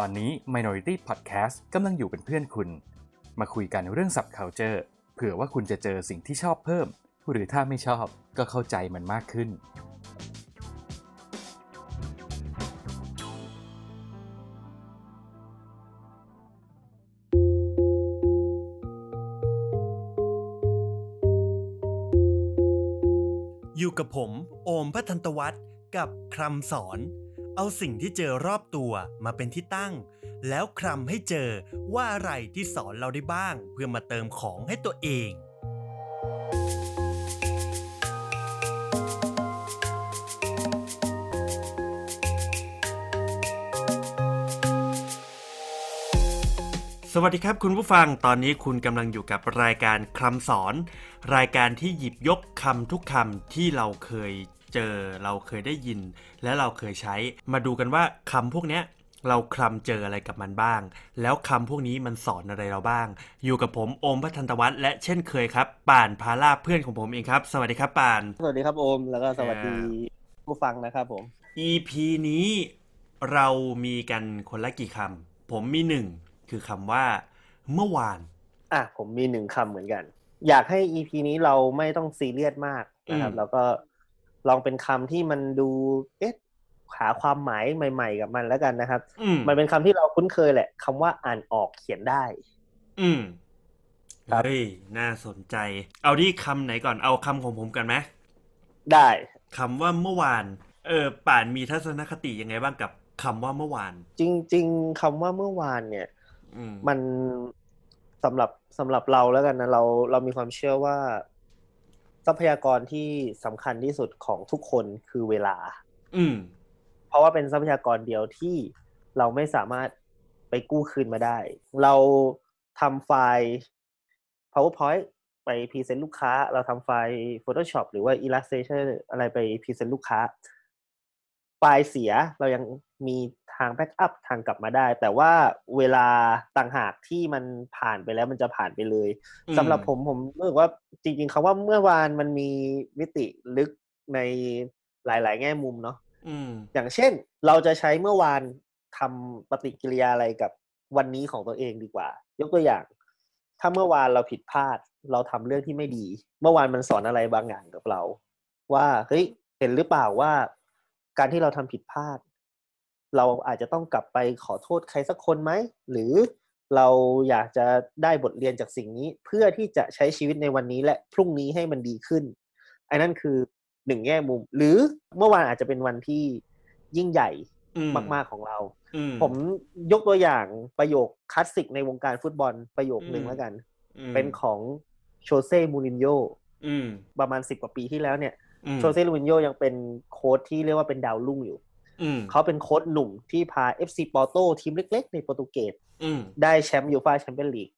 ตอนนี้ Minority Podcast กำลังอยู่เป็นเพื่อนคุณ มาคุยกันเรื่อง subculture เผื่อว่าคุณจะเจอสิ่งที่ชอบเพิ่ม หรือถ้าไม่ชอบก็เข้าใจมันมากขึ้น อยู่กับผม โอมพัทันตวัฒน์กับคำสอน เอาสิ่งที่เจอรอบตัวมาเป็นที่ตั้ง แล้วคลำให้เจอว่าอะไรที่สอนเราได้บ้าง เพื่อมาเติมของให้ตัวเองสวัสดีครับคุณผู้ฟังตอนนี้คุณกำลังอยู่กับรายการคำสอน รายการที่หยิบยกคำทุกคำที่เราเคย เจอเราเคยได้ยิน และเราเคยใช้ มาดูกันว่าคำพวกเนี้ยเราคลำเจออะไรกับมันบ้าง แล้วคำพวกนี้มันสอนอะไรเราบ้าง อยู่กับผมโอมพัทันตวัฒน์และเช่นเคยครับป่านพาลาภเพื่อนของผมเองครับ สวัสดีครับป่าน สวัสดีครับโอม แล้วก็สวัสดีผู้ฟังนะครับผม EP นี้เรามีกันคนละกี่คำผมมีหนึ่งคือคำว่า เมื่อวาน อะผมมีหนึ่งคำเหมือนกัน อยากให้ EP นี้เราไม่ต้องซีเรียสมากนะครับอืมแล้วก็ ลองเป็นคำที่มันดูเอ๊ะหาความหมายใหม่ ๆ กับมันแล้วกันนะครับอืมมันเป็นคำที่เราคุ้นเคยแหละคำว่าอ่านออกเขียนได้ อืมครับเฮ้ยน่าสนใจ เอาที่คำไหนก่อนเอาคำของผมกันไหมได้คำว่าเมื่อวาน เออ ป่านมีทัศนคติยังไงบ้างกับคำว่าเมื่อวาน จริง ๆคำว่าเมื่อวานเนี่ยอืมมันสำหรับสำหรับเราแล้วกันนะเราเรามีความเชื่อว่า ทรัพยากรที่สำคัญที่สุดของทุกคนคือเวลา อืม เพราะว่าเป็นทรัพยากรเดียวที่เราไม่สามารถไปกู้คืนมาได้ เราทำไฟล์ PowerPoint ไปพรีเซนต์ลูกค้า เราทำไฟล์ Photoshop หรือว่า Illustrator อะไรไป present ลูกค้า ไฟล์เสียเรายังมี ทาง backup ทางกลับมาได้ แต่ว่าเวลาต่างหากที่มันผ่านไปแล้วมันจะผ่านไปเลยอืมสำหรับผมผมรู้สึกว่าจริงๆคำว่าเมื่อวานมันมีมิติลึกในหลาย ๆ แง่มุมเนาะอืมอย่างเช่น เราจะใช้เมื่อวานทำปฏิกิริยาอะไรกับวันนี้ของตัวเองดีกว่า ยกตัวอย่าง ถ้าเมื่อวานเราผิดพลาด เราทำเรื่องที่ไม่ดี เมื่อวานมันสอนอะไรบางอย่างกับเรา ว่าเฮ้ยเห็นหรือเปล่าว่า การที่เราทำผิดพลาด เราอาจจะต้องกลับไปขอโทษใครสักคนไหม หรือเราอยากจะได้บทเรียนจากสิ่งนี้ เพื่อที่จะใช้ชีวิตในวันนี้และพรุ่งนี้ให้มันดีขึ้นอันนั้นคือหนึ่งแง่มุม หรือเมื่อวานอาจจะเป็นวันที่ยิ่งใหญ่อืมมาก ๆของเราอืมผมยกตัวอย่างประโยคคลาสสิกในวงการฟุตบอลประโยคหนึ่งอืมแล้วกันอืมเป็นของโชเซ่มูรินโญ่อืมประมาณสิบกว่าปีที่แล้วเนี่ยอืมโชเซ่มูรินโญ่ยังเป็นโค้ชที่เรียกว่าเป็นดาวรุ่งอยู่อืม เขาเป็นโค้ชหนุ่มที่พา FC ปอร์โตทีมเล็ก ๆ ในโปรตุเกสอืมได้แชมป์ยูฟ่าแชมเปี้ยนลีก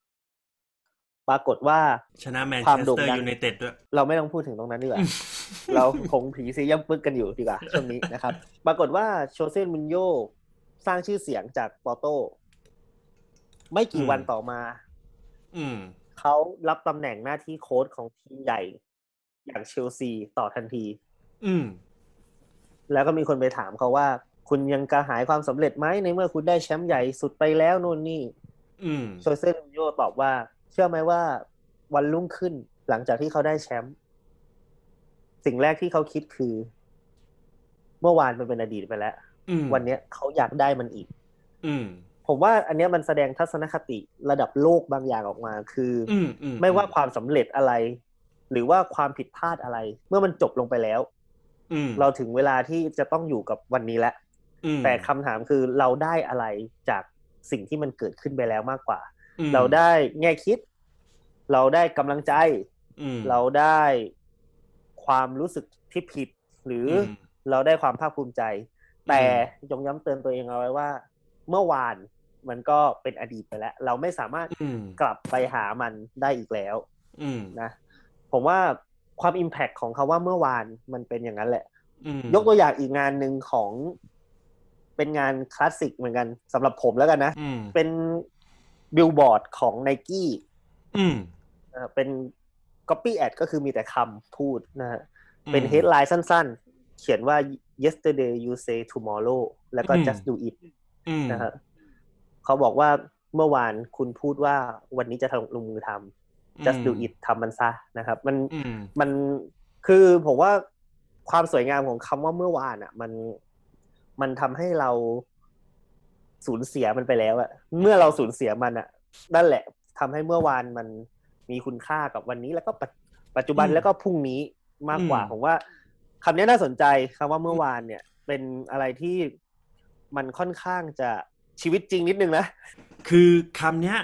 ปรากฏว่าชนะแมนเชสเตอร์ยูไนเต็ดด้วยความโด่งดัง เราไม่ต้องพูดถึงตรงนั้นดีกว่า เราคงผีซีย่ำปึกกันอยู่ดีกว่าช่วงนี้นะครับ ปรากฏว่าโชเซ่มูรินโญ่สร้างชื่อเสียงจากปอร์โตไม่กี่อืมวันต่อมา อืมเขารับตำแหน่งหน้าที่โค้ชของทีมใหญ่ อย่างเชลซีต่อทันที อืม แล้วก็มีคนไปถามเขาว่า คุณยังกระหายความสำเร็จไหมในเมื่อคุณได้แชมป์ใหญ่สุดไปแล้วนู่นนี่อืมโชเซ่มูรินโญ่ตอบว่า เชื่อไหมว่าวันรุ่งขึ้นหลังจากที่เขาได้แชมป์สิ่งแรกที่เขาคิดคือ เมื่อวานมันเป็นอดีตไปแล้วอืมวันเนี้ยเขาอยากได้มันอีก อืมผมว่าอันเนี้ยมันแสดงทัศนคติระดับโลกบางอย่างออกมา คือออืมอืมไม่ว่าความสำเร็จอะไร หรือว่าความผิดพลาดอะไร เมื่อมันจบลงไปแล้วอืม เราถึงเวลาที่จะต้องอยู่กับวันนี้แล้วอืมแต่คำถามคือเราได้อะไรจากสิ่งที่มันเกิดขึ้นไปแล้วมากกว่าอืมเราได้แง่คิด เราได้กำลังใจอืมเราได้ความรู้สึกที่ผิด หรืออมเราได้ความภาคภูมิใจ แต่ยงย้ำเตือนตัวเองเอาไว้ว่า เมื่อวานมันก็เป็นอดีตไปแล้ว เราไม่สามารถอืมกลับไปหามันได้อีกแล้วอืมนะผมว่า ความอิมแพคของคาว่าเมื่อวานมันเป็นอย่างนั้นแหละอืมยกตัวอย่างอีกงานหนึ่งของเป็นงานคลาสสิกเหมือนกันสำหรับผมแล้วกันนะอืมเป็นบิลบอร์ดของ n i กี้อืมเป็น Copy Ad ก็คือมีแต่คำพูดนะฮะอืมเป็น headline สั้นๆ เขียนว่า yesterday you say tomorrow แล้วก็อืม just do it อืมนะฮะเขาบอกว่าเมื่อวานคุณพูดว่าวันนี้จะลงมือทำ just do it ทำมันซะนะครับ มันอืมมันคือผมว่าความสวยงามของคำว่าเมื่อวานอะ มันมันทำให้เราสูญเสียมันไปแล้วอะเมื่อเราสูญเสียมันอะนั่นแหละทำให้เมื่อวานมันมีคุณค่ากับวันนี้แล้วก็ปัจปัจจุบันอืมแล้วก็พรุ่งนี้มากกว่าอืมผมว่าคำนี้น่าสนใจคำว่าเมื่อวานเนี่ย เป็นอะไรที่มันค่อนข้างจะชีวิตจริงนิดนึงนะ คือคำเนี้ย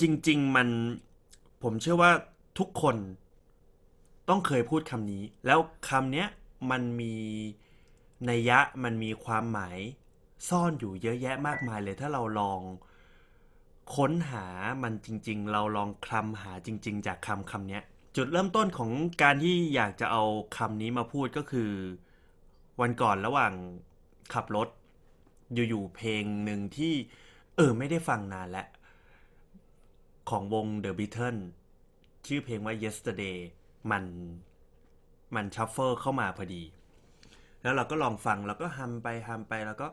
จริง ๆ มัน ผมเชื่อว่าทุกคนต้องเคยพูดคำนี้ แล้วคำเนี้ยมันมีนัยยะมันมีความหมายซ่อนอยู่เยอะแยะมากมายเลยถ้าเราลองค้นหามันจริง ๆ เราลองคลำหาจริง ๆ จากคำคำนี้จุดเริ่มต้นของการที่อยากจะเอาคำนี้มาพูดก็คือ วันก่อนระหว่างขับรถ อยู่ๆเพลงหนึ่งที่ เออไม่ได้ฟังนานแล้ว ของวง The Beatles ชื่อเพลงว่า Yesterday มันมัน shuffle เข้ามาพอดี แล้วเราก็ลองฟังแล้วก็ฮัมไปฮัมไปแล้วก็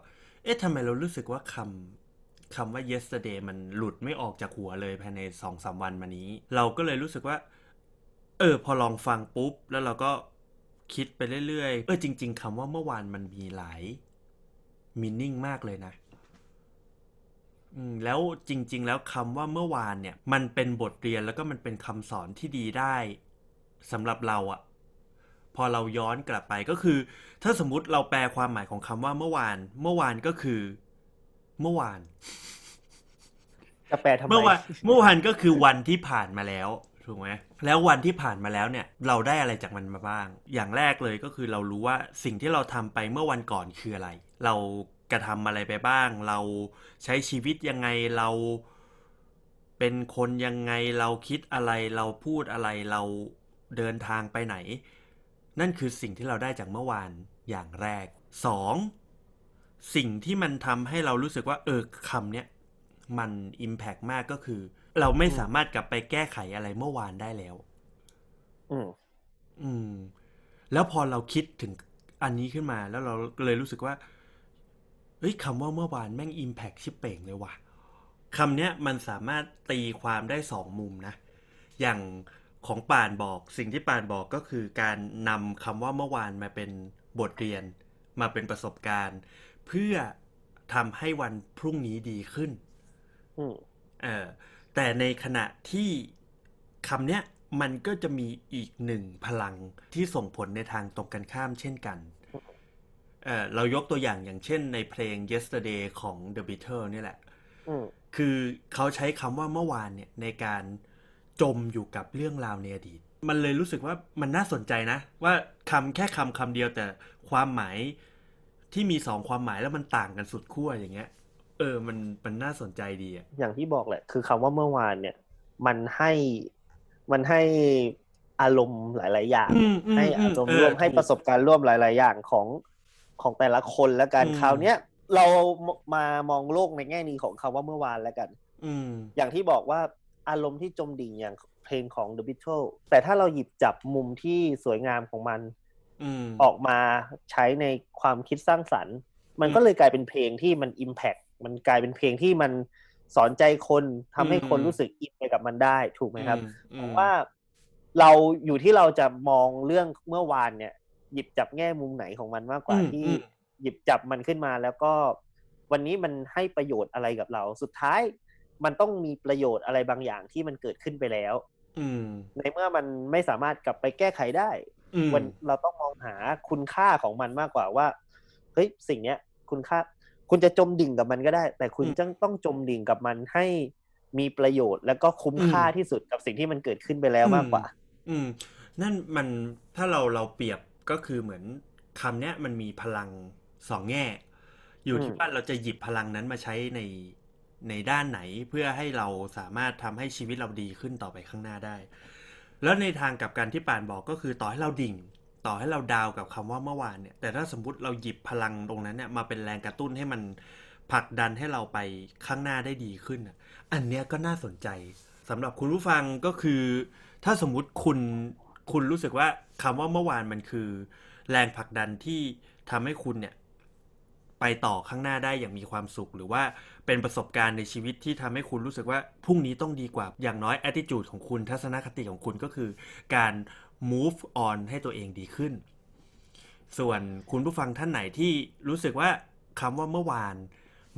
เอ๊ะทำไมเรารู้สึกว่าคำคำว่า yesterday มันหลุดไม่ออกจากหัวเลยภายในสองสามวันมานี้ เราก็เลยรู้สึกว่า เออ พอลองฟังปุ๊บ แล้วเราก็คิดไปเรื่อยๆ เออจริง ๆคำว่าเมื่อวานมันมีหลาย meaning มากเลยนะ แล้วจริง ๆ แล้วคำว่าเมื่อวานเนี่ย มันเป็นบทเรียนแล้วก็มันเป็นคำสอนที่ดีได้สำหรับเราอะพอเราย้อนกลับไปก็คือ ถ้าสมมุติเราแปลความหมายของคำว่าเมื่อวาน เมื่อวานก็คือ เมื่อวานจะแปลทำไมเมื่อวานเมื่อวานก็คือวันที่ผ่านมาแล้วถูกไหมแล้ววันที่ผ่านมาแล้วเนี่ย เราได้อะไรจากมันมาบ้าง อย่างแรกเลยก็คือเรารู้ว่าสิ่งที่เราทำไปเมื่อวันก่อนคืออะไร เรา กระทำอะไรไปบ้าง เราใช้ชีวิตยังไงเราเป็นคนยังไงเราคิดอะไรเราพูดอะไรเราเดินทางไปไหน นั่นคือสิ่งที่เราได้จากเมื่อวานอย่างแรกสองสิ่งที่มันทำให้เรารู้สึกว่าเออคำเนี้ยมันอิมแพกมากก็คือ เราไม่สามารถกลับไปแก้ไขอะไรเมื่อวานได้แล้ว อืมอืม แล้วพอเราคิดถึงอันนี้ขึ้นมาแล้วเราเลยรู้สึกว่า เฮ้ยคำว่าเมื่อวานแม่งอิมแพกชิบเป่งเลยว่ะคำเนี้ยมันสามารถตีความได้สองมุมนะ อย่างของป่านบอกสิ่งที่ป่านบอกก็คือการนำคำว่าเมื่อวานมาเป็นบทเรียน มาเป็นประสบการณ์ เพื่อทำให้วันพรุ่งนี้ดีขึ้นอืมเออแต่ในขณะที่คำเนี้ยมันก็จะมีอีกหนึ่งพลังที่ส่งผลในทางตรงกันข้ามเช่นกัน เออเรายกตัวอย่างอย่างเช่นในเพลง yesterday ของ The Beatles นี่แหละอืมคือเขาใช้คำว่าเมื่อวานเนี่ยในการจมอยู่กับเรื่องราวในอดีต มันเลยรู้สึกว่ามันน่าสนใจนะ ว่าคำแค่คำคำเดียวแต่ความหมายที่มีสองความหมายแล้วมันต่างกันสุดขั้วอย่างเงี้ย เออ มันมันน่าสนใจดีอะอย่างที่บอกแหละ คือคำว่าเมื่อวานเนี่ย มันให้มันให้อารมณ์หลาย ๆ อย่างอืมอืมให้อารมณ์เออร่วมให้ถูกประสบการณ์ร่วมหลาย ๆ อย่างของ ของแต่ละคนแล้วกันอืมคราวเนี้ยเรามามองโลกในแง่นี้ของคำว่าเมื่อวานแล้วกัน อืมอย่างที่บอกว่าอารมณ์ที่จมดิ่งอย่างเพลงของ The Beatles แต่ถ้าเราหยิบจับมุมที่สวยงามของมันอืมออกมาใช้ในความคิดสร้างสรรค์ มันอืมก็เลยกลายเป็นเพลงที่มัน Impact มันกลายเป็นเพลงที่มันสอนใจคนทำให้คนอืมรู้สึกอินไปกับมันได้ถูกไหมครับอืผมว่าเราอยู่ที่เราจะมองเรื่องเมื่อวานเนี่ย หยิบจับแง่มุมไหนของมันมากกว่าอืมที่อืมหยิบจับมันขึ้นมาแล้วก็วันนี้มันให้ประโยชน์อะไรกับเรา สุดท้ายมันต้องมีประโยชน์อะไรบางอย่างที่มันเกิดขึ้นไปแล้ว อืมในเมื่อมันไม่สามารถกลับไปแก้ไขได้อืมวันเราต้องมองหาคุณค่าของมันมากกว่าว่าเฮ้ยสิ่งเนี้ย คุณค่า คุณจะจมดิ่งกับมันก็ได้ แต่คุณจะต้องจมดิ่งกับมันให้มีประโยชน์ แล้วก็คุ้มค่าที่สุดกับสิ่งที่มันเกิดขึ้นไปแล้วมากกว่า อืม นั่นมันถ้าเราเราเปรียบ ก็คือเหมือนคำเนี้ยมันมีพลังสองแง่ อยู่ที่อืมว่าเราจะหยิบพลังนั้นมาใช้ในในด้านไหนเพื่อให้เราสามารถทำให้ชีวิตเราดีขึ้นต่อไปข้างหน้าได้ แล้วในทางกลับการที่ป่านบอกก็คือต่อให้เราดิ่ง ต่อให้เราดาวกับคำว่าเมื่อวานเนี่ย แต่ถ้าสมมติเราหยิบพลังตรงนั้นเนี่ยมาเป็นแรงกระตุ้นให้มันผลักดันให้เราไปข้างหน้าได้ดีขึ้นอะอันเนี้ยก็น่าสนใจสำหรับคุณผู้ฟังก็คือ ถ้าสมมุติคุณ คุณรู้สึกว่าคำว่าเมื่อวานมันคือ แรงผลักดันที่ทำให้คุณเนี่ยไปต่อข้างหน้าได้อย่างมีความสุข หรือว่าเป็นประสบการณ์ในชีวิตที่ทำให้คุณรู้สึกว่าพรุ่งนี้ต้องดีกว่าอย่างน้อย attitude ของคุณทัศนคติของคุณก็คือ การ move on ให้ตัวเองดีขึ้น ส่วนคุณผู้ฟังท่านไหนที่รู้สึกว่าคำว่าเมื่อวาน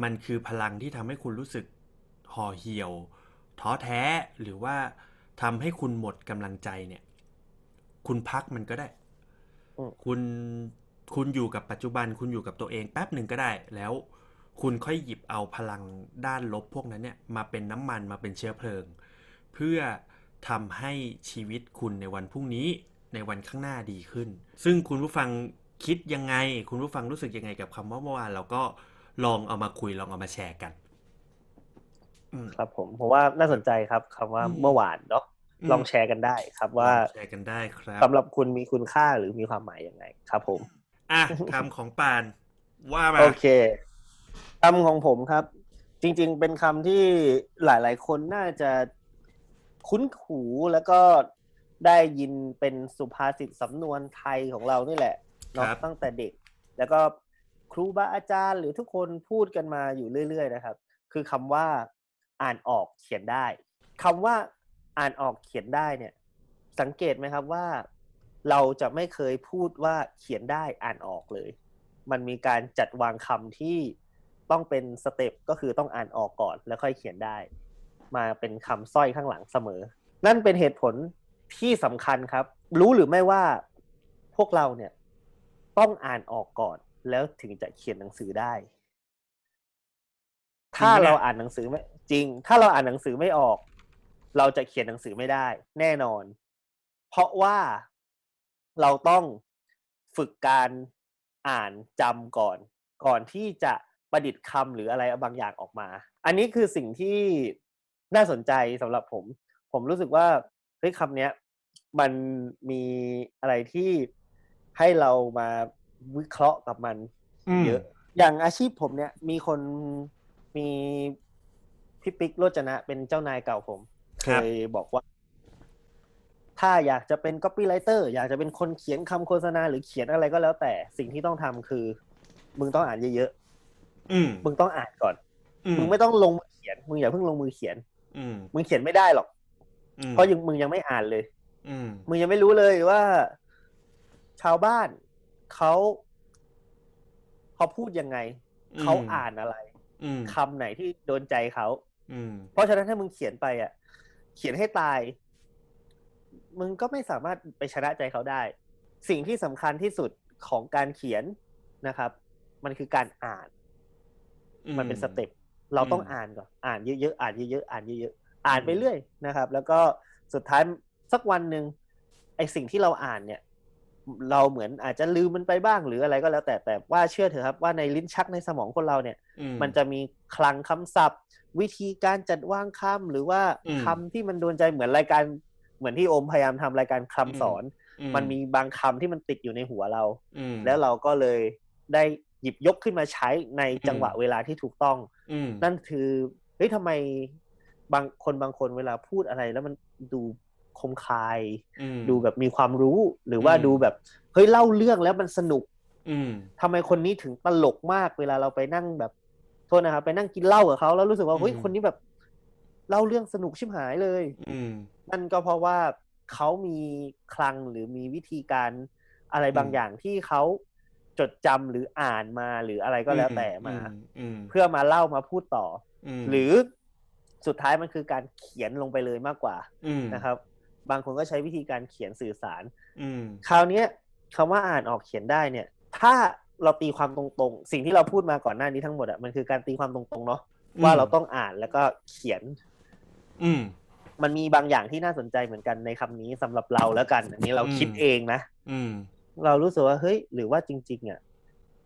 มันคือพลังที่ทำให้คุณรู้สึกห่อเหี่ยวท้อแท้หรือว่าทำให้คุณหมดกำลังใจเนี่ย คุณพักมันก็ได้อืมคุณคุณอยู่กับปัจจุบัน คุณอยู่กับตัวเองแป๊บหนึ่งก็ได้ แล้วคุณค่อยหยิบเอาพลังด้านลบพวกนั้นเนี่ยมาเป็นน้ำมันมาเป็นเชื้อเพลิง เพื่อทำให้ชีวิตคุณในวันพรุ่งนี้ในวันข้างหน้าดีขึ้น ซึ่งคุณผู้ฟังคิดยังไง คุณผู้ฟังรู้สึกยังไงกับคำว่าเมื่อวานเราก็ลองเอามาคุยลองเอามาแชร์กันอืมครับผมผมว่าน่าสนใจครับคำว่าอืมเมื่อวานเนาะอืม ลองแชร์กันได้ครับว่าแชร์กันได้ครับสำหรับคุณมีคุณค่าหรือมีความหมายยังไงครับผม อะคำของปานว่ามาโอเคคำของผมครับ จริง ๆ เป็นคำที่หลาย ๆ คนน่าจะคุ้นหูแล้วก็ได้ยินเป็นสุภาษิตสำนวนไทยของเรานี่แหละเนาะครับตั้งแต่เด็ก แล้วก็ครูบาอาจารย์หรือทุกคนพูดกันมาอยู่เรื่อย ๆ นะครับ คือคำว่าอ่านออกเขียนได้คำว่า อ่านออกเขียนได้เนี่ย สังเกตไหมครับว่า เราจะไม่เคยพูดว่าเขียนได้อ่านออกเลย มันมีการจัดวางคำที่ต้องเป็นสเต็ปก็คือต้องอ่านออกก่อนแล้วค่อยเขียนได้ มาเป็นคำสร้อยข้างหลังเสมอ นั่นเป็นเหตุผลที่สำคัญครับ รู้หรือไม่ว่าพวกเราเนี่ยต้องอ่านออกก่อนแล้วถึงจะเขียนหนังสือได้ ถ้าเราอ่านหนังสือไม่จริง ถ้าเราอ่านหนังสือไม่ออก เราจะเขียนหนังสือไม่ได้ แน่นอน เพราะว่าเราต้องฝึกการอ่านจำก่อน ก่อนที่จะประดิษฐ์คำหรืออะไรบางอย่างออกมา อันนี้คือสิ่งที่น่าสนใจสำหรับผม ผมรู้สึกว่าเฮ้ยคำเนี้ยมันมีอะไรที่ให้เรามาวิเคราะห์กับมันมเยอะ อย่างอาชีพผมเนี่ย มีคนมีพี่ปิ๊กโรจนะเป็นเจ้านายเก่าผมค เครับยบอกว่า ถ้าอยากจะเป็น copywriter อยากจะเป็นคนเขียนคำโฆษณาหรือเขียนอะไรก็แล้วแต่สิ่งที่ต้องทำคือ มึงต้องอ่านเยอะอืมๆมึงต้องอ่านก่อนอืมึงไม่ต้องลงมือเขียน มึงอย่าเพิ่งลงมือเขียนอืมมึงเขียนไม่ได้หรอกอืมเพราะยังมึงยังไม่อ่านเลยอืมมึงยังไม่รู้เลยว่า ชาวบ้านเขาเขาพูดยังไงเขาอ่านอะไรอืมคำไหนที่โดนใจเขาอืมเพราะฉะนั้นถ้ามึงเขียนไปอะ เขียนให้ตาย มึงก็ไม่สามารถไปชนะใจเขาได้ สิ่งที่สำคัญที่สุดของการเขียนนะครับ มันคือการอ่าน มันเป็นสเต็ปเราต้องอืมอ่านก่อนอ่านเยอะๆอ่านเยอะๆอ่านเยอะๆอ่านไปเรื่อยนะครับ แล้วก็สุดท้ายสักวันหนึ่งไอสิ่งที่เราอ่านเนี่ย เราเหมือนอาจจะลืมมันไปบ้างหรืออะไรก็แล้ว แต่แต่ว่าเชื่อเถอะครับว่าในลิ้นชักในสมองคนเราเนี่ยอืมันจะมีคลังคำศัพท์ วิธีการจัดวางคำหรือว่าอืมคำที่มันโดนใจเหมือนรายการเหมือนที่โอมพยายามทำรายการคำสอนอืมันมีบางคำที่มันติดอยู่ในหัวเราอืมแล้วเราก็เลยได้หยิบยกขึ้นมาใช้ในจังหวะอืมเวลาที่ถูกต้องอืมนั่นคือเฮ้ยทำไมบางคนบางคนเวลาพูดอะไรแล้วมันดู คมคายอืมดูแบบมีความรู้ หรือว่าอืมดูแบบเฮ้ยเล่าเรื่องแล้วมันสนุกอืมทำไมคนนี้ถึงตลกมากเวลาเราไปนั่งแบบโทษนะครับไปนั่งกินเหล้ากับเขาแล้วรู้สึกว่าเฮ้ยอืมคนนี้แบบเล่าเรื่องสนุกชิบหายเลย อืมนั่นก็เพราะว่าเขามีคลังหรือมีวิธีการอะไรบางอืมอย่างที่เขาจดจำหรืออ่านมาหรืออะไรก็แล้วแต่มาอืมเพื่อมาเล่ามาพูดต่อมอหรือสุดท้ายมันคือการเขียนลงไปเลยมากกว่าอืมนะครับ บางคนก็ใช้วิธีการเขียนสื่อสาร อืมคราวเนี้ยคำว่าอ่านออกเขียนได้เนี่ย ถ้าเราตีความตรงๆ สิ่งที่เราพูดมาก่อนหน้านี้ทั้งหมดอะมันคือการตีความตรงๆเนาะว่าเราต้องอ่านแล้วก็เขียน อืม มันมีบางอย่างที่น่าสนใจเหมือนกันในคำนี้สำหรับเราแล้วกัน อันนี้เราอืมคิดเองนะอืม เรารู้สึกว่าเฮ้ย หรือว่าจริง ๆอะ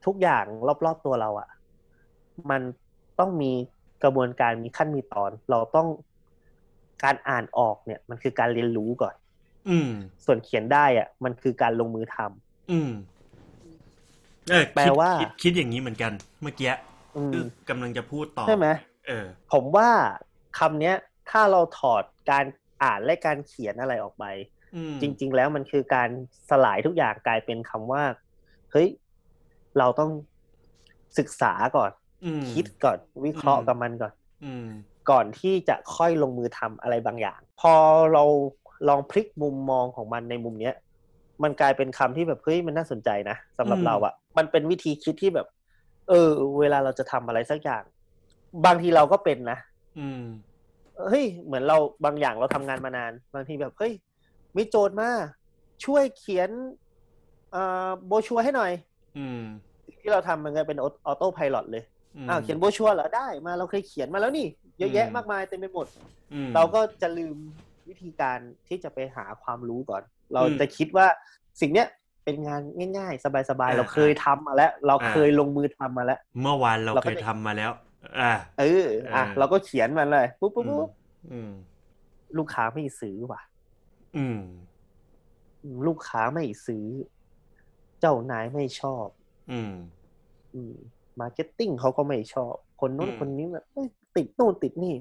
ทุกอย่างรอบๆตัวเราอะมันต้องมีกระบวนการมีขั้นมีตอน เราต้อง การอ่านออกเนี่ยมันคือการเรียนรู้ก่อน อืม ส่วนเขียนได้อะมันคือการลงมือทำอืมเออแปลคิดว่าคิดคิดอย่างนี้เหมือนกัน เมื่อกี้อืมคือกำลังจะพูดต่อใช่ไหมเออ ผมว่าคำเนี้ย ถ้าเราถอดการอ่านและการเขียนอะไรออกไปอืมจริง ๆ แล้วมันคือการสลายทุกอย่างกลายเป็นคำว่า เฮ้ย เราต้องศึกษาก่อนอืมคิดก่อน วิเคราะห์อืมกับมันก่อนอืม ก่อนที่จะค่อยลงมือทำอะไรบางอย่าง พอเราลองพลิกมุมมองของมันในมุมเนี้ยมันกลายเป็นคำที่แบบเฮ้ยมันน่าสนใจนะสำหรับอืมเราอะมันเป็นวิธีคิดที่แบบ เออ เวลาเราจะทำอะไรสักอย่าง บางทีเราก็เป็นนะอืมเฮ้ยเหมือนเราบางอย่างเราทำงานมานาน บางทีแบบเฮ้ยมีโจทย์มาช่วยเขียนเอ่อโบชัวให้หน่อย อืมที่เราทำมันก็เป็นออโต้พายロเลยม อ้าวเขียนโบชัวเหรอได้มาเราเคยเขียนมาแล้วนี่ เยอะแยะอืมมากมายเต็มไปหมดอืมเราก็จะลืมวิธีการที่จะไปหาความรู้ก่อน เราอืมจะคิดว่าสิ่งเนี้ยเป็นงานง่ายๆ สบายๆอ่าเราเคยทำมาแล้ว เราอ่าเคยลงมือทำมาแล้ว เมื่อวานเราเราก็จะเคยทำมาแล้วอ่าเอออะเออเราก็เขียนมันเลยปุ๊บปุ๊บปุ๊บอืมลูกค้าไม่ซื้อว่ะ อืม ลูกค้าไม่ซื้อ เจ้านายไม่ชอบ อืม อืม marketing เขาก็ไม่ชอบ คนนู้นอืมคนนี้แบบเอ้ยติดนู่นติดนี่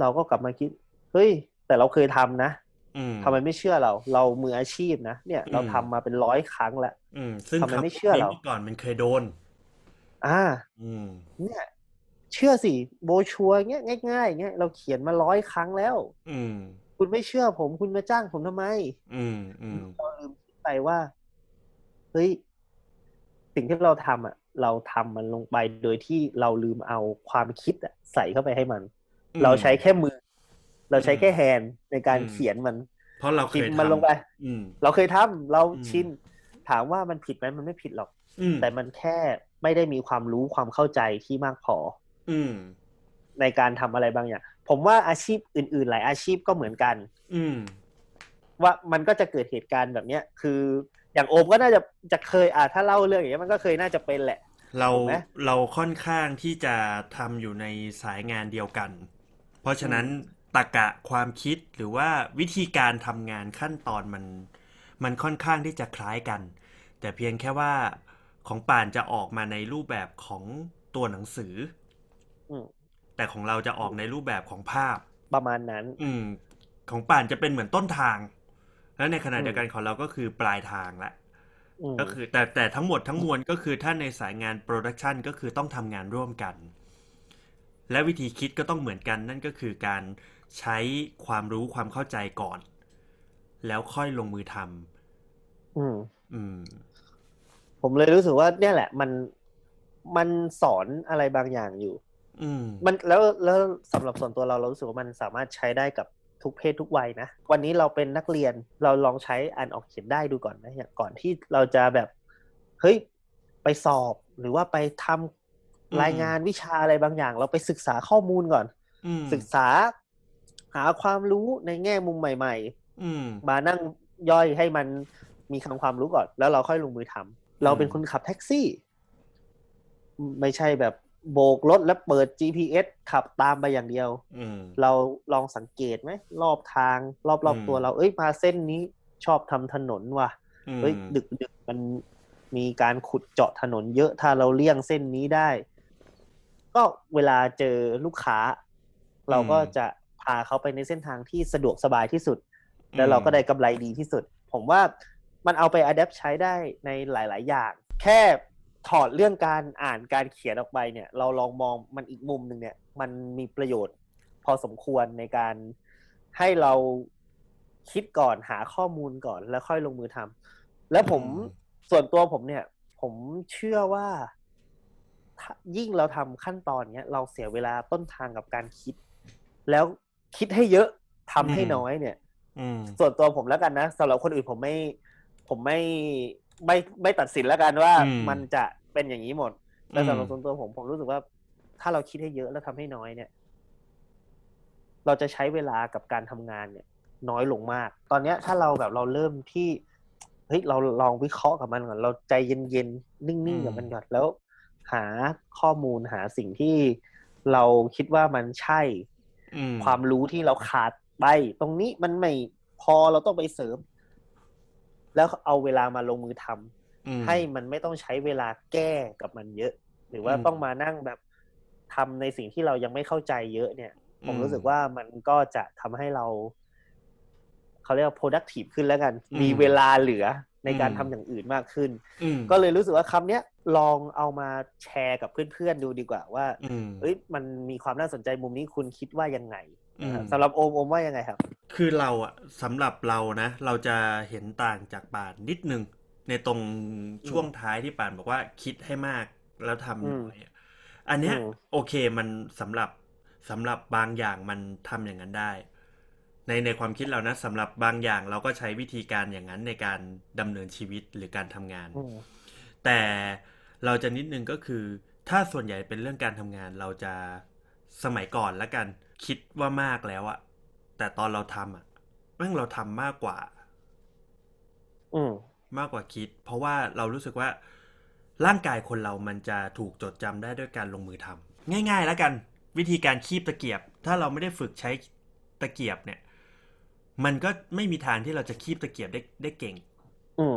เราก็กลับมาคิด เฮ้ย แต่เราเคยทำนะอืมทำไมไม่เชื่อเรา เรามืออาชีพนะเนี่ย เราอืมทำมาเป็นร้อยครั้งแล้วอืมซึ่งทำไมไม่คำเชื่อเรานี้ก่อนมันเคยโดน อ่าอืมเนี่ย เชื่อสิโบชัวร์เงี้ยง่ายๆเงี้ยเราเขียนมาร้อยครั้งแล้ว อืมคุณไม่เชื่อผม คุณมาจ้างผมทำไม อืมอืมเราลืมคิดไปว่าเฮ้ยสิ่งที่เราทำอะ เราทำมันลงไปโดยที่เราลืมเอาความคิดอะใส่เข้าไปให้มันอืมเราใช้แค่มือ เราใช้อืมแค่แฮนด์ในการอืมเขียนมัน เพราะเราเคพิมยพ์ทำมันลงไปอืมเราเคยทำเราอืมชินถามว่ามันผิดไหมมันไม่ผิดหรอกอืมแต่มันแค่ไม่ได้มีความรู้ความเข้าใจที่มากพอ อืมในการทำอะไรบางอย่าง ผมว่าอาชีพอื่น ๆ หลายอาชีพก็เหมือนกัน อืมว่ามันก็จะเกิดเหตุการณ์แบบเนี้ย คืออย่างโอมก็น่าจะจะเคยอ่าถ้าเล่าเรื่องอย่างเงี้ยมันก็เคยน่าจะเป็นแหละ เราถูกไหมเราค่อนข้างที่จะทำอยู่ในสายงานเดียวกัน เพราะฉะนั้นตรกะความคิดหรือว่าวิธีการทำงานขั้นตอนมัน มันค่อนข้างที่จะคล้ายกัน แต่เพียงแค่ว่าของป่านจะออกมาในรูปแบบของตัวหนังสืออืมแต่ของเราจะออกในรูปแบบของภาพ ประมาณนั้น อืม ของป่านจะเป็นเหมือนต้นทาง แล้วในขณะอืมเดียวกันของเราก็คือปลายทางละอืม ก็คือแต่แต่ทั้งหมดทั้งมวลก็คือถ้าในสายงานโปรดักชันก็คือต้องทำงานร่วมกัน และวิธีคิดก็ต้องเหมือนกัน นั่นก็คือการใช้ความรู้ความเข้าใจก่อน แล้วค่อยลงมือทอืมำอืม ผมเลยรู้สึกว่าเนี่ยแหละ มันมันสอนอะไรบางอย่างอยู่ อืม มันแล้วแล้วสำหรับส่วนตัวเราเรารู้สึกว่ามันสามารถใช้ได้กับ ทุกเพศทุกวัยนะ วันนี้เราเป็นนักเรียนเราลองใช้อ่านออกเขียนได้ดูก่อนนะอย่างก่อนที่เราจะแบบเฮ้ยไปสอบหรือว่าไปทำอืมรายงานวิชาอะไรบางอย่าง เราไปศึกษาข้อมูลก่อนอืมศึกษา หาความรู้ในแง่มุมใหม่อืมๆมานั่งย่อยให้มันมีคำความรู้ก่อน แล้วเราค่อยลงมือทำเราเป็นคนขับแท็กซี่ ไม่ใช่แบบ โบกรถแล้วเปิด GPS ขับตามไปอย่างเดียวอืมเราลองสังเกตไหมรอบทางรอบอืมๆตัวเรา เอ้ยมาเส้นนี้ชอบทำถนนว่ะอืมเฮ้ยดึกดึกมันมีการขุดเจาะถนนเยอะถ้าเราเลี่ยงเส้นนี้ได้ ก็เวลาเจอลูกค้า เราก็จะพาเขาไปในเส้นทางที่สะดวกสบายที่สุด แล้วเราก็ได้กำไรดีที่สุด ผมว่ามันเอาไปอัดแอปใช้ได้ในหลาย ๆ อย่าง แค่ ถอดเรื่องการอ่านการเขียนออกไปเนี่ย เราลองมองมันอีกมุมหนึ่งเนี่ย มันมีประโยชน์ พอสมควรในการให้เราคิดก่อนหาข้อมูลก่อนแล้วค่อยลงมือทำแล้วผมอืมส่วนตัวผมเนี่ย ผมเชื่อว่าถ้ายิ่งเราทำขั้นตอนเนี้ย เราเสียเวลาต้นทางกับการคิด แล้วคิดให้เยอะทำให้น้อยเนี่ยอืมส่วนตัวผมแล้วกันนะสำหรับคนอื่นผมไม่ ผมไม่ ไม่ไม่ตัดสินแล้วกันว่าอืมมันจะเป็นอย่างนี้หมดแต่สำหรับอืมส่วนตัวผมผมรู้สึกว่า ถ้าเราคิดให้เยอะแล้วทำให้น้อยเนี่ย เราจะใช้เวลากับการทำงานเนี่ย น้อยลงมาก ตอนเนี้ย ถ้าเราแบบเราเริ่มที่เฮ้ยเราลองวิเคราะห์กับมันก่อนเราใจเย็นๆนิ่งๆกับมันก่อนแล้ว หาข้อมูลหาสิ่งที่เราคิดว่ามันใช่อืมความรู้ที่เราขาดไป ตรงนี้มันไม่พอเราต้องไปเสริม แล้วเอาเวลามาลงมือทำอืมให้มันไม่ต้องใช้เวลาแก้กับมันเยอะ หรือว่าอืมต้องมานั่งแบบทำในสิ่งที่เรายังไม่เข้าใจเยอะเนี่ย ผมอืมรู้สึกว่ามันก็จะทำให้เราเขาเรียกว่า productive ขึ้นแล้วกัน มีเวลาเหลือในการอืมทำอย่างอื่นมากขึ้นอืมก็เลยรู้สึกว่าคำเนี้ยลองเอามาแชร์กับเพื่อนๆดูดีกว่าว่าอืมเอ้ยมันมีความน่าสนใจมุมนี้คุณคิดว่ายังไงอืม สำหรับโอมโอมว่ายังไงครับ คือเราอะสำหรับเรานะ เราจะเห็นต่างจากป่านนิดนึง ในตรงช่วงท้ายที่ป่านบอกว่าคิดให้มากแล้วทำหน่อยอะอันเนี้ยอืมโอเคมันสำหรับสำหรับบางอย่างมันทำอย่างนั้นได้ ในในความคิดเรานะสำหรับบางอย่างเราก็ใช้วิธีการอย่างนั้นในการดำเนินชีวิตหรือการทำงานอืมแต่เราจะนิดนึงก็คือ ถ้าส่วนใหญ่เป็นเรื่องการทำงานเราจะ สมัยก่อนแล้วกัน คิดว่ามากแล้วอะแต่ตอนเราทำอะแม่งเราทำมากกว่า อืมมากกว่าคิด เพราะว่าเรารู้สึกว่า ร่างกายคนเรามันจะถูกจดจำได้ด้วยการลงมือทำง่าย ๆ แล้วกัน วิธีการคีบตะเกียบ ถ้าเราไม่ได้ฝึกใช้ตะเกียบเนี่ย มันก็ไม่มีทางที่เราจะคีบตะเกียบได้ได้เก่งอืม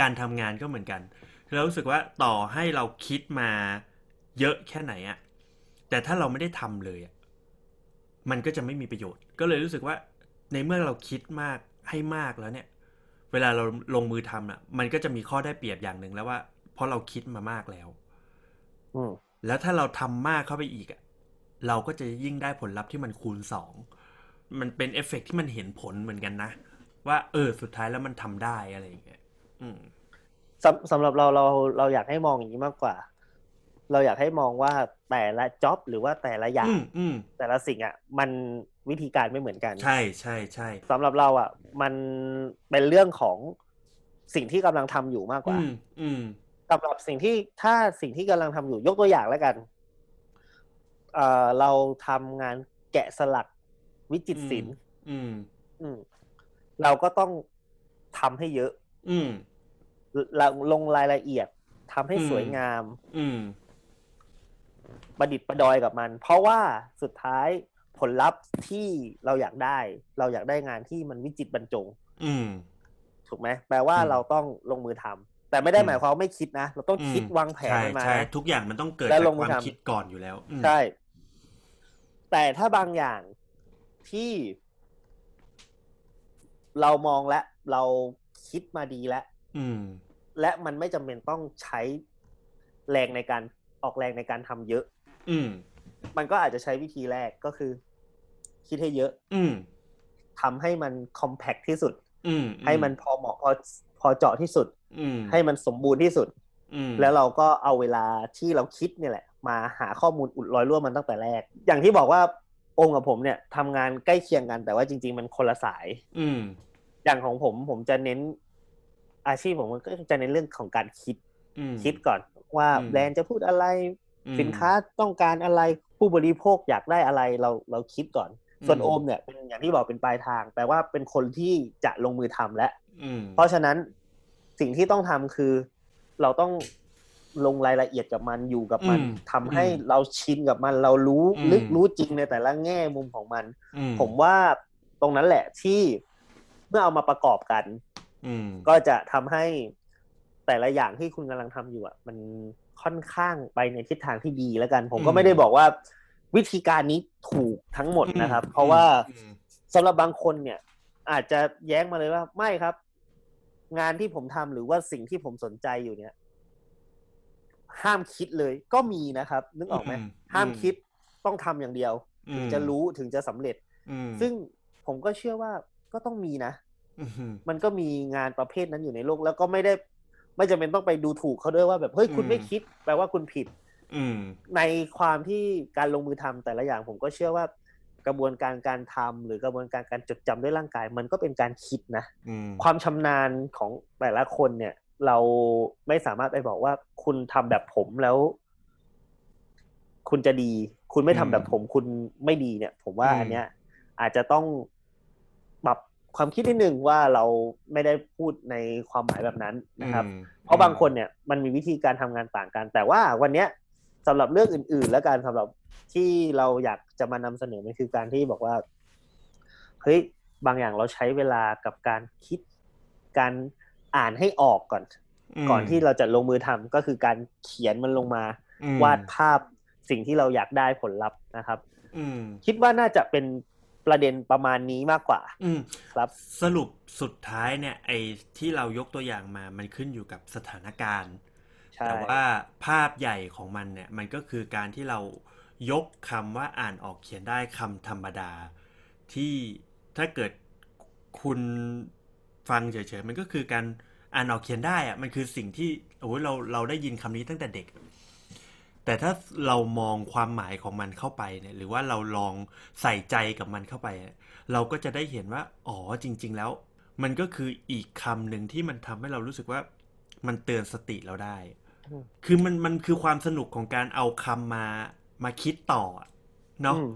การทำงานก็เหมือนกันเรารู้สึกว่าต่อให้เราคิดมาเยอะแค่ไหนอะ แต่ถ้าเราไม่ได้ทำเลยอะมันก็จะไม่มีประโยชน์ ก็เลยรู้สึกว่าในเมื่อเราคิดมากให้มากแล้วเนี่ย เวลาเราลงมือทำอะมันก็จะมีข้อได้เปรียบอย่างหนึ่งแล้วว่าเพราะเราคิดมามากแล้วอืมแล้วถ้าเราทำมากเข้าไปอีกอะเราก็จะยิ่งได้ผลลัพธ์ที่มันคูณสองมันเป็นเอฟเฟกต์ที่มันเห็นผลเหมือนกันนะ ว่า เออ สุดท้ายแล้วมันทำได้อะไรอย่างเงี้ยอืมสำสำหรับเราเราเราอยากให้มองอย่างนี้มากกว่า เราอยากให้มองว่าแต่ละจ็อบหรือว่าแต่ละอย่าอืงมอืมแต่ละสิ่งอะมันวิธีการไม่เหมือนกัน ใช่ใช่ใช่สำหรับเราอะ มันเป็นเรื่องของสิ่งที่กำลังทำอยู่มากกว่าอืมอืมสำหรับสิ่งที่ถ้าสิ่งที่กำลังทำอยู่ยกตัวอย่างแล้วกันเอ่อเราทำงานแกะสลักวิจิตรศิลป์อืม อืม เราก็ต้องทำให้เยอะ อืมเราลงรายละเอียดทำให้อืมสวยงาม อืม ประดิษฐ์ประดอยกับมัน เพราะว่าสุดท้ายผลลัพธ์ที่เราอยากได้ เราอยากได้งานที่มันวิจิตรบรรจง อืม ถูกไหมแปลว่าอืมเราต้องลงมือทำแต่ไม่ได้อืมหมายความว่าไม่คิดนะ เราต้องอืมคิดวางแผนใช่มันมาใช่นะทุกอย่างมันต้องเกิดแล้วจากลงมืคอวามทำคิดก่อนอยู่แล้วอืมใช่ แต่ถ้าบางอย่างที่ เรามองและ เราคิดมาดีแล้วอืมและมันไม่จำเป็นต้องใช้แรงในการ ออกแรงในการทำเยอะ อืม มันก็อาจจะใช้วิธีแรกก็คือ คิดให้เยอะ อืมทำให้มันคอมแพคที่สุด อืม ให้มันพอเหมาะพอพอเจาะที่สุด อืม ให้มันสมบูรณ์ที่สุด อืม แล้วเราก็เอาเวลาที่เราคิดเนี่ยแหละ มาหาข้อมูลอุดรอยรั่วมันตั้งแต่แรก อย่างที่บอกว่าองค์กับผมเนี่ยทำงานใกล้เคียงกันแต่ว่าจริง ๆ มันคนละสาย อืม อย่างของผมผมจะเน้นอาชีพผมก็จะเน้นเรื่องของการคิดอืมคิดก่อน ว่าอืมแบรนด์จะพูดอะไรอืมสินค้าต้องการอะไรผู้บริโภคอยากได้อะไรเราเราคิดก่อน ส่วนอืมโอมเนี่ยเป็นอย่างที่บอกเป็นปลายทาง แปลว่าเป็นคนที่จะลงมือทำแล้วอืมเพราะฉะนั้นสิ่งที่ต้องทำคือ เราต้องลงรายละเอียดกับมันอยู่กับมันอืมทำให้อืมเราชินกับมันเรารู้อืมลึกรู้จริงในแต่ละแง่มุมของมันอืผมว่าตรงนั้นแหละที่เมื่อเอามาประกอบกันอืมก็จะทำให้ แต่ละอย่างที่คุณกำลังทำอยู่อะมันค่อนข้างไปในทิศทางที่ดีแล้วกัน ผมก็อืมไม่ได้บอกว่า วิธีการนี้ถูกทั้งหมดนะครับ เพราะว่าอืมสำหรับบางคนเนี่ย อาจจะแย้งมาเลยว่าไม่ครับ งานที่ผมทำหรือว่าสิ่งที่ผมสนใจอยู่เนี่ย ห้ามคิดเลย ก็มีนะครับ นึกออกไหมอืมห้ามคิดต้องทำอย่างเดียวอืมถึงจะรู้ถึงจะสำเร็จอืมซึ่งผมก็เชื่อว่าก็ต้องมีนะอืมมันก็มีงานประเภทนั้นอยู่ในโลก แล้วก็ไม่ได้ ไม่จำเป็นต้องไปดูถูกเขาด้วยว่าแบบเฮ้ยคุณอืมไม่คิด แปลว่าคุณผิดอืมในความที่การลงมือทำแต่ละอย่างผมก็เชื่อว่ากระบวนการการทำหรือกระบวนการการจดจำด้วยร่างกาย มันก็เป็นการคิดนะอืมความชำนาญของแต่ละคนเนี่ย เราไม่สามารถไปบอกว่าคุณทำแบบผมแล้ว คุณจะดี คุณไม่ทำแบบผมคุณไม่ดีเนี่ย ผมว่าอืมอันเนี้ย อาจจะต้องปรับ ความคิดนิดนึงว่าเราไม่ได้พูดในความหมายแบบนั้นนะครับอืมเพราะบางคนเนี่ยมันมีวิธีการทำงานต่างกัน แต่ว่าวันเนี้ยสำหรับเรื่องอื่น ๆ แล้วกันสำหรับที่เราอยากจะมานำเสนอมันคือการที่บอกว่าเฮ้ยบางอย่างเราใช้เวลากับการคิดการอ่านให้ออกก่อนมก่อนที่เราจะลงมือทำก็คือการเขียนมันลงมาอืมวาดภาพสิ่งที่เราอยากได้ผลลัพธ์นะครับอืมคิดว่าน่าจะเป็น ประเด็นประมาณนี้มากกว่า อืมครับ สรุปสุดท้ายเนี่ย ไอ้ที่เรายกตัวอย่างมา มันขึ้นอยู่กับสถานการณ์ใช่แต่ว่าภาพใหญ่ของมันเนี่ย มันก็คือการที่เรายกคำว่าอ่านออกเขียนได้คำธรรมดา ที่ถ้าเกิดคุณฟังเฉยๆ มันก็คือการอ่านออกเขียนได้อะมันคือสิ่งที่โอ้ยเราเราได้ยินคำนี้ตั้งแต่เด็ก แต่ถ้าเรามองความหมายของมันเข้าไปเนี่ยหรือว่าเราลองใส่ใจกับมันเข้าไป เราก็จะได้เห็นว่า อ๋อจริง ๆ แล้ว มันก็คืออีกคำหนึ่งที่มันทำให้เรารู้สึกว่ามันเตือนสติเราได้อืมคือมันมันคือความสนุกของการเอาคำมามาคิดต่ออะเนาะอืม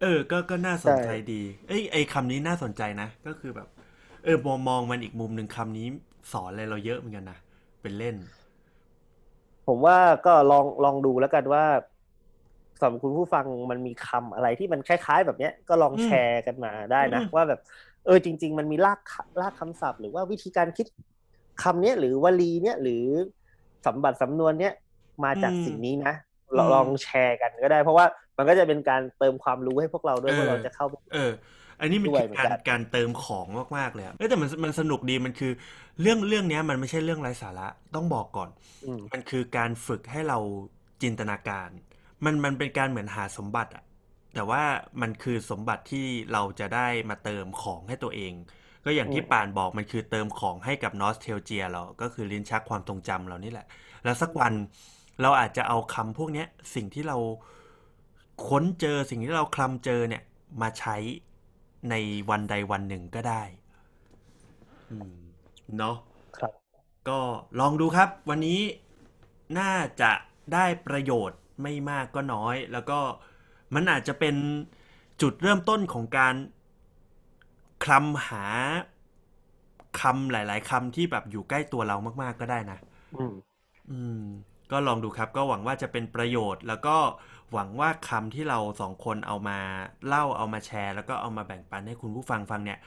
เออ ก็ก็น่าสนใจใช่ดี เอ้ยไอคำนี้น่าสนใจนะ ก็คือแบบ เออมองมองมันอีกมุมหนึ่งคำนี้สอนอะไรเราเยอะเหมือนกันนะ เป็นเล่น ผมว่าก็ลองลองดูแล้วกันว่าสำหรับคุณผู้ฟังมันมีคำอะไรที่มันคล้าย ๆ แบบเนี้ยก็ลองอืมแชร์กันมาได้นะอืมว่าแบบเออจริง ๆ มันมีรากรากคำศัพท์ หรือว่าวิธีการคิดคำเนี้ยหรือวลีเนี้ยหรือสำบัติสำนวนเนี้ยมาจากสิ่งนี้นะลองลองแชร์กันก็ได้ เพราะว่ามันก็จะเป็นการเติมความรู้ให้พวกเราด้วยว่าเราจะเข้าไปเออ อันนี้มันด้วยคือเหมือนการกันการเติมของมากๆเลยอะเอ้ยแต่มันมันสนุกดีมันคือ เรื่องเรื่องเนี้ยมันไม่ใช่เรื่องไร้สาระต้องบอกก่อนอืมมันคือการฝึกให้เราจินตนาการ มันมันเป็นการเหมือนหาสมบัติอะแต่ว่ามันคือสมบัติที่เราจะได้มาเติมของให้ตัวเอง ก็อย่างที่อืมป่านบอกมันคือเติมของให้กับนอสเทลเจียเราก็คือลิ้นชักความทรงจำเรานี่แหละ แล้วสักวันเราอาจจะเอาคำพวกเนี้ยสิ่งที่เราค้นเจอสิ่งที่เราคลำเจอเนี่ยมาใช้ ในวันใดวันหนึ่งก็ได้อืมเนาะครับ ก็ลองดูครับ วันนี้น่าจะได้ประโยชน์ไม่มากก็น้อย แล้วก็มันอาจจะเป็นจุดเริ่มต้นของการคลำหาคำหลาย ๆคำที่แบบอยู่ใกล้ตัวเรามาก ๆ ก็ได้นะ อืม อืม ก็ลองดูครับ ก็หวังว่าจะเป็นประโยชน์ แล้วก็ หวังว่าคำที่เราสองคนเอามาเล่าเอามาแชร์ แล้วก็เอามาแบ่งปันให้คุณผู้ฟังฟังเนี่ย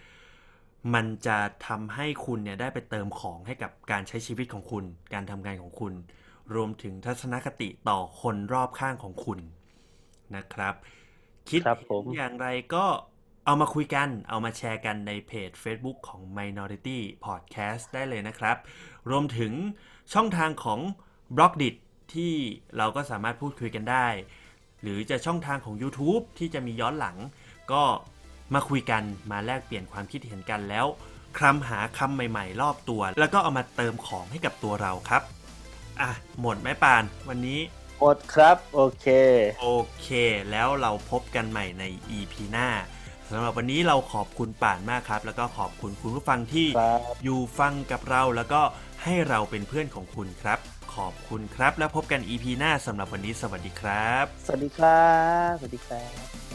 มันจะทำให้คุณเนี่ยได้ไปเติมของให้กับการใช้ชีวิตของคุณ การทำงานของคุณ รวมถึงทัศนคติต่อคนรอบข้างของคุณนะครับ คิดครับผมเห็นอย่างไรก็เอามาคุยกัน เอามาแชร์กันในเพจ Facebook ของ Minority Podcast ได้เลยนะครับ รวมถึงช่องทางของ b l o g d i t ที่เราก็สามารถพูดคุยกันได้ หรือจะช่องทางของ YouTube ที่จะมีย้อนหลัง ก็มาคุยกันมาแลกเปลี่ยนความคิดเห็นกันแล้วคลำหาคำใหม่ๆ รอบตัว แล้วก็เอามาเติมของให้กับตัวเราครับ อะ หมดไหมปาน วันนี้หมดครับ โอเค โอเค แล้วเราพบกันใหม่ใน EP หน้าสำหรับวันนี้เราขอบคุณป่านมากครับ แล้วก็ขอบคุณคุณผู้ฟังที่ครับอยู่ฟังกับเราแล้วก็ให้เราเป็นเพื่อนของคุณครับ ขอบคุณครับ แล้วพบกัน EP หน้าสำหรับวันนี้สวัสดีครับ สวัสดีครับ สวัสดีครับ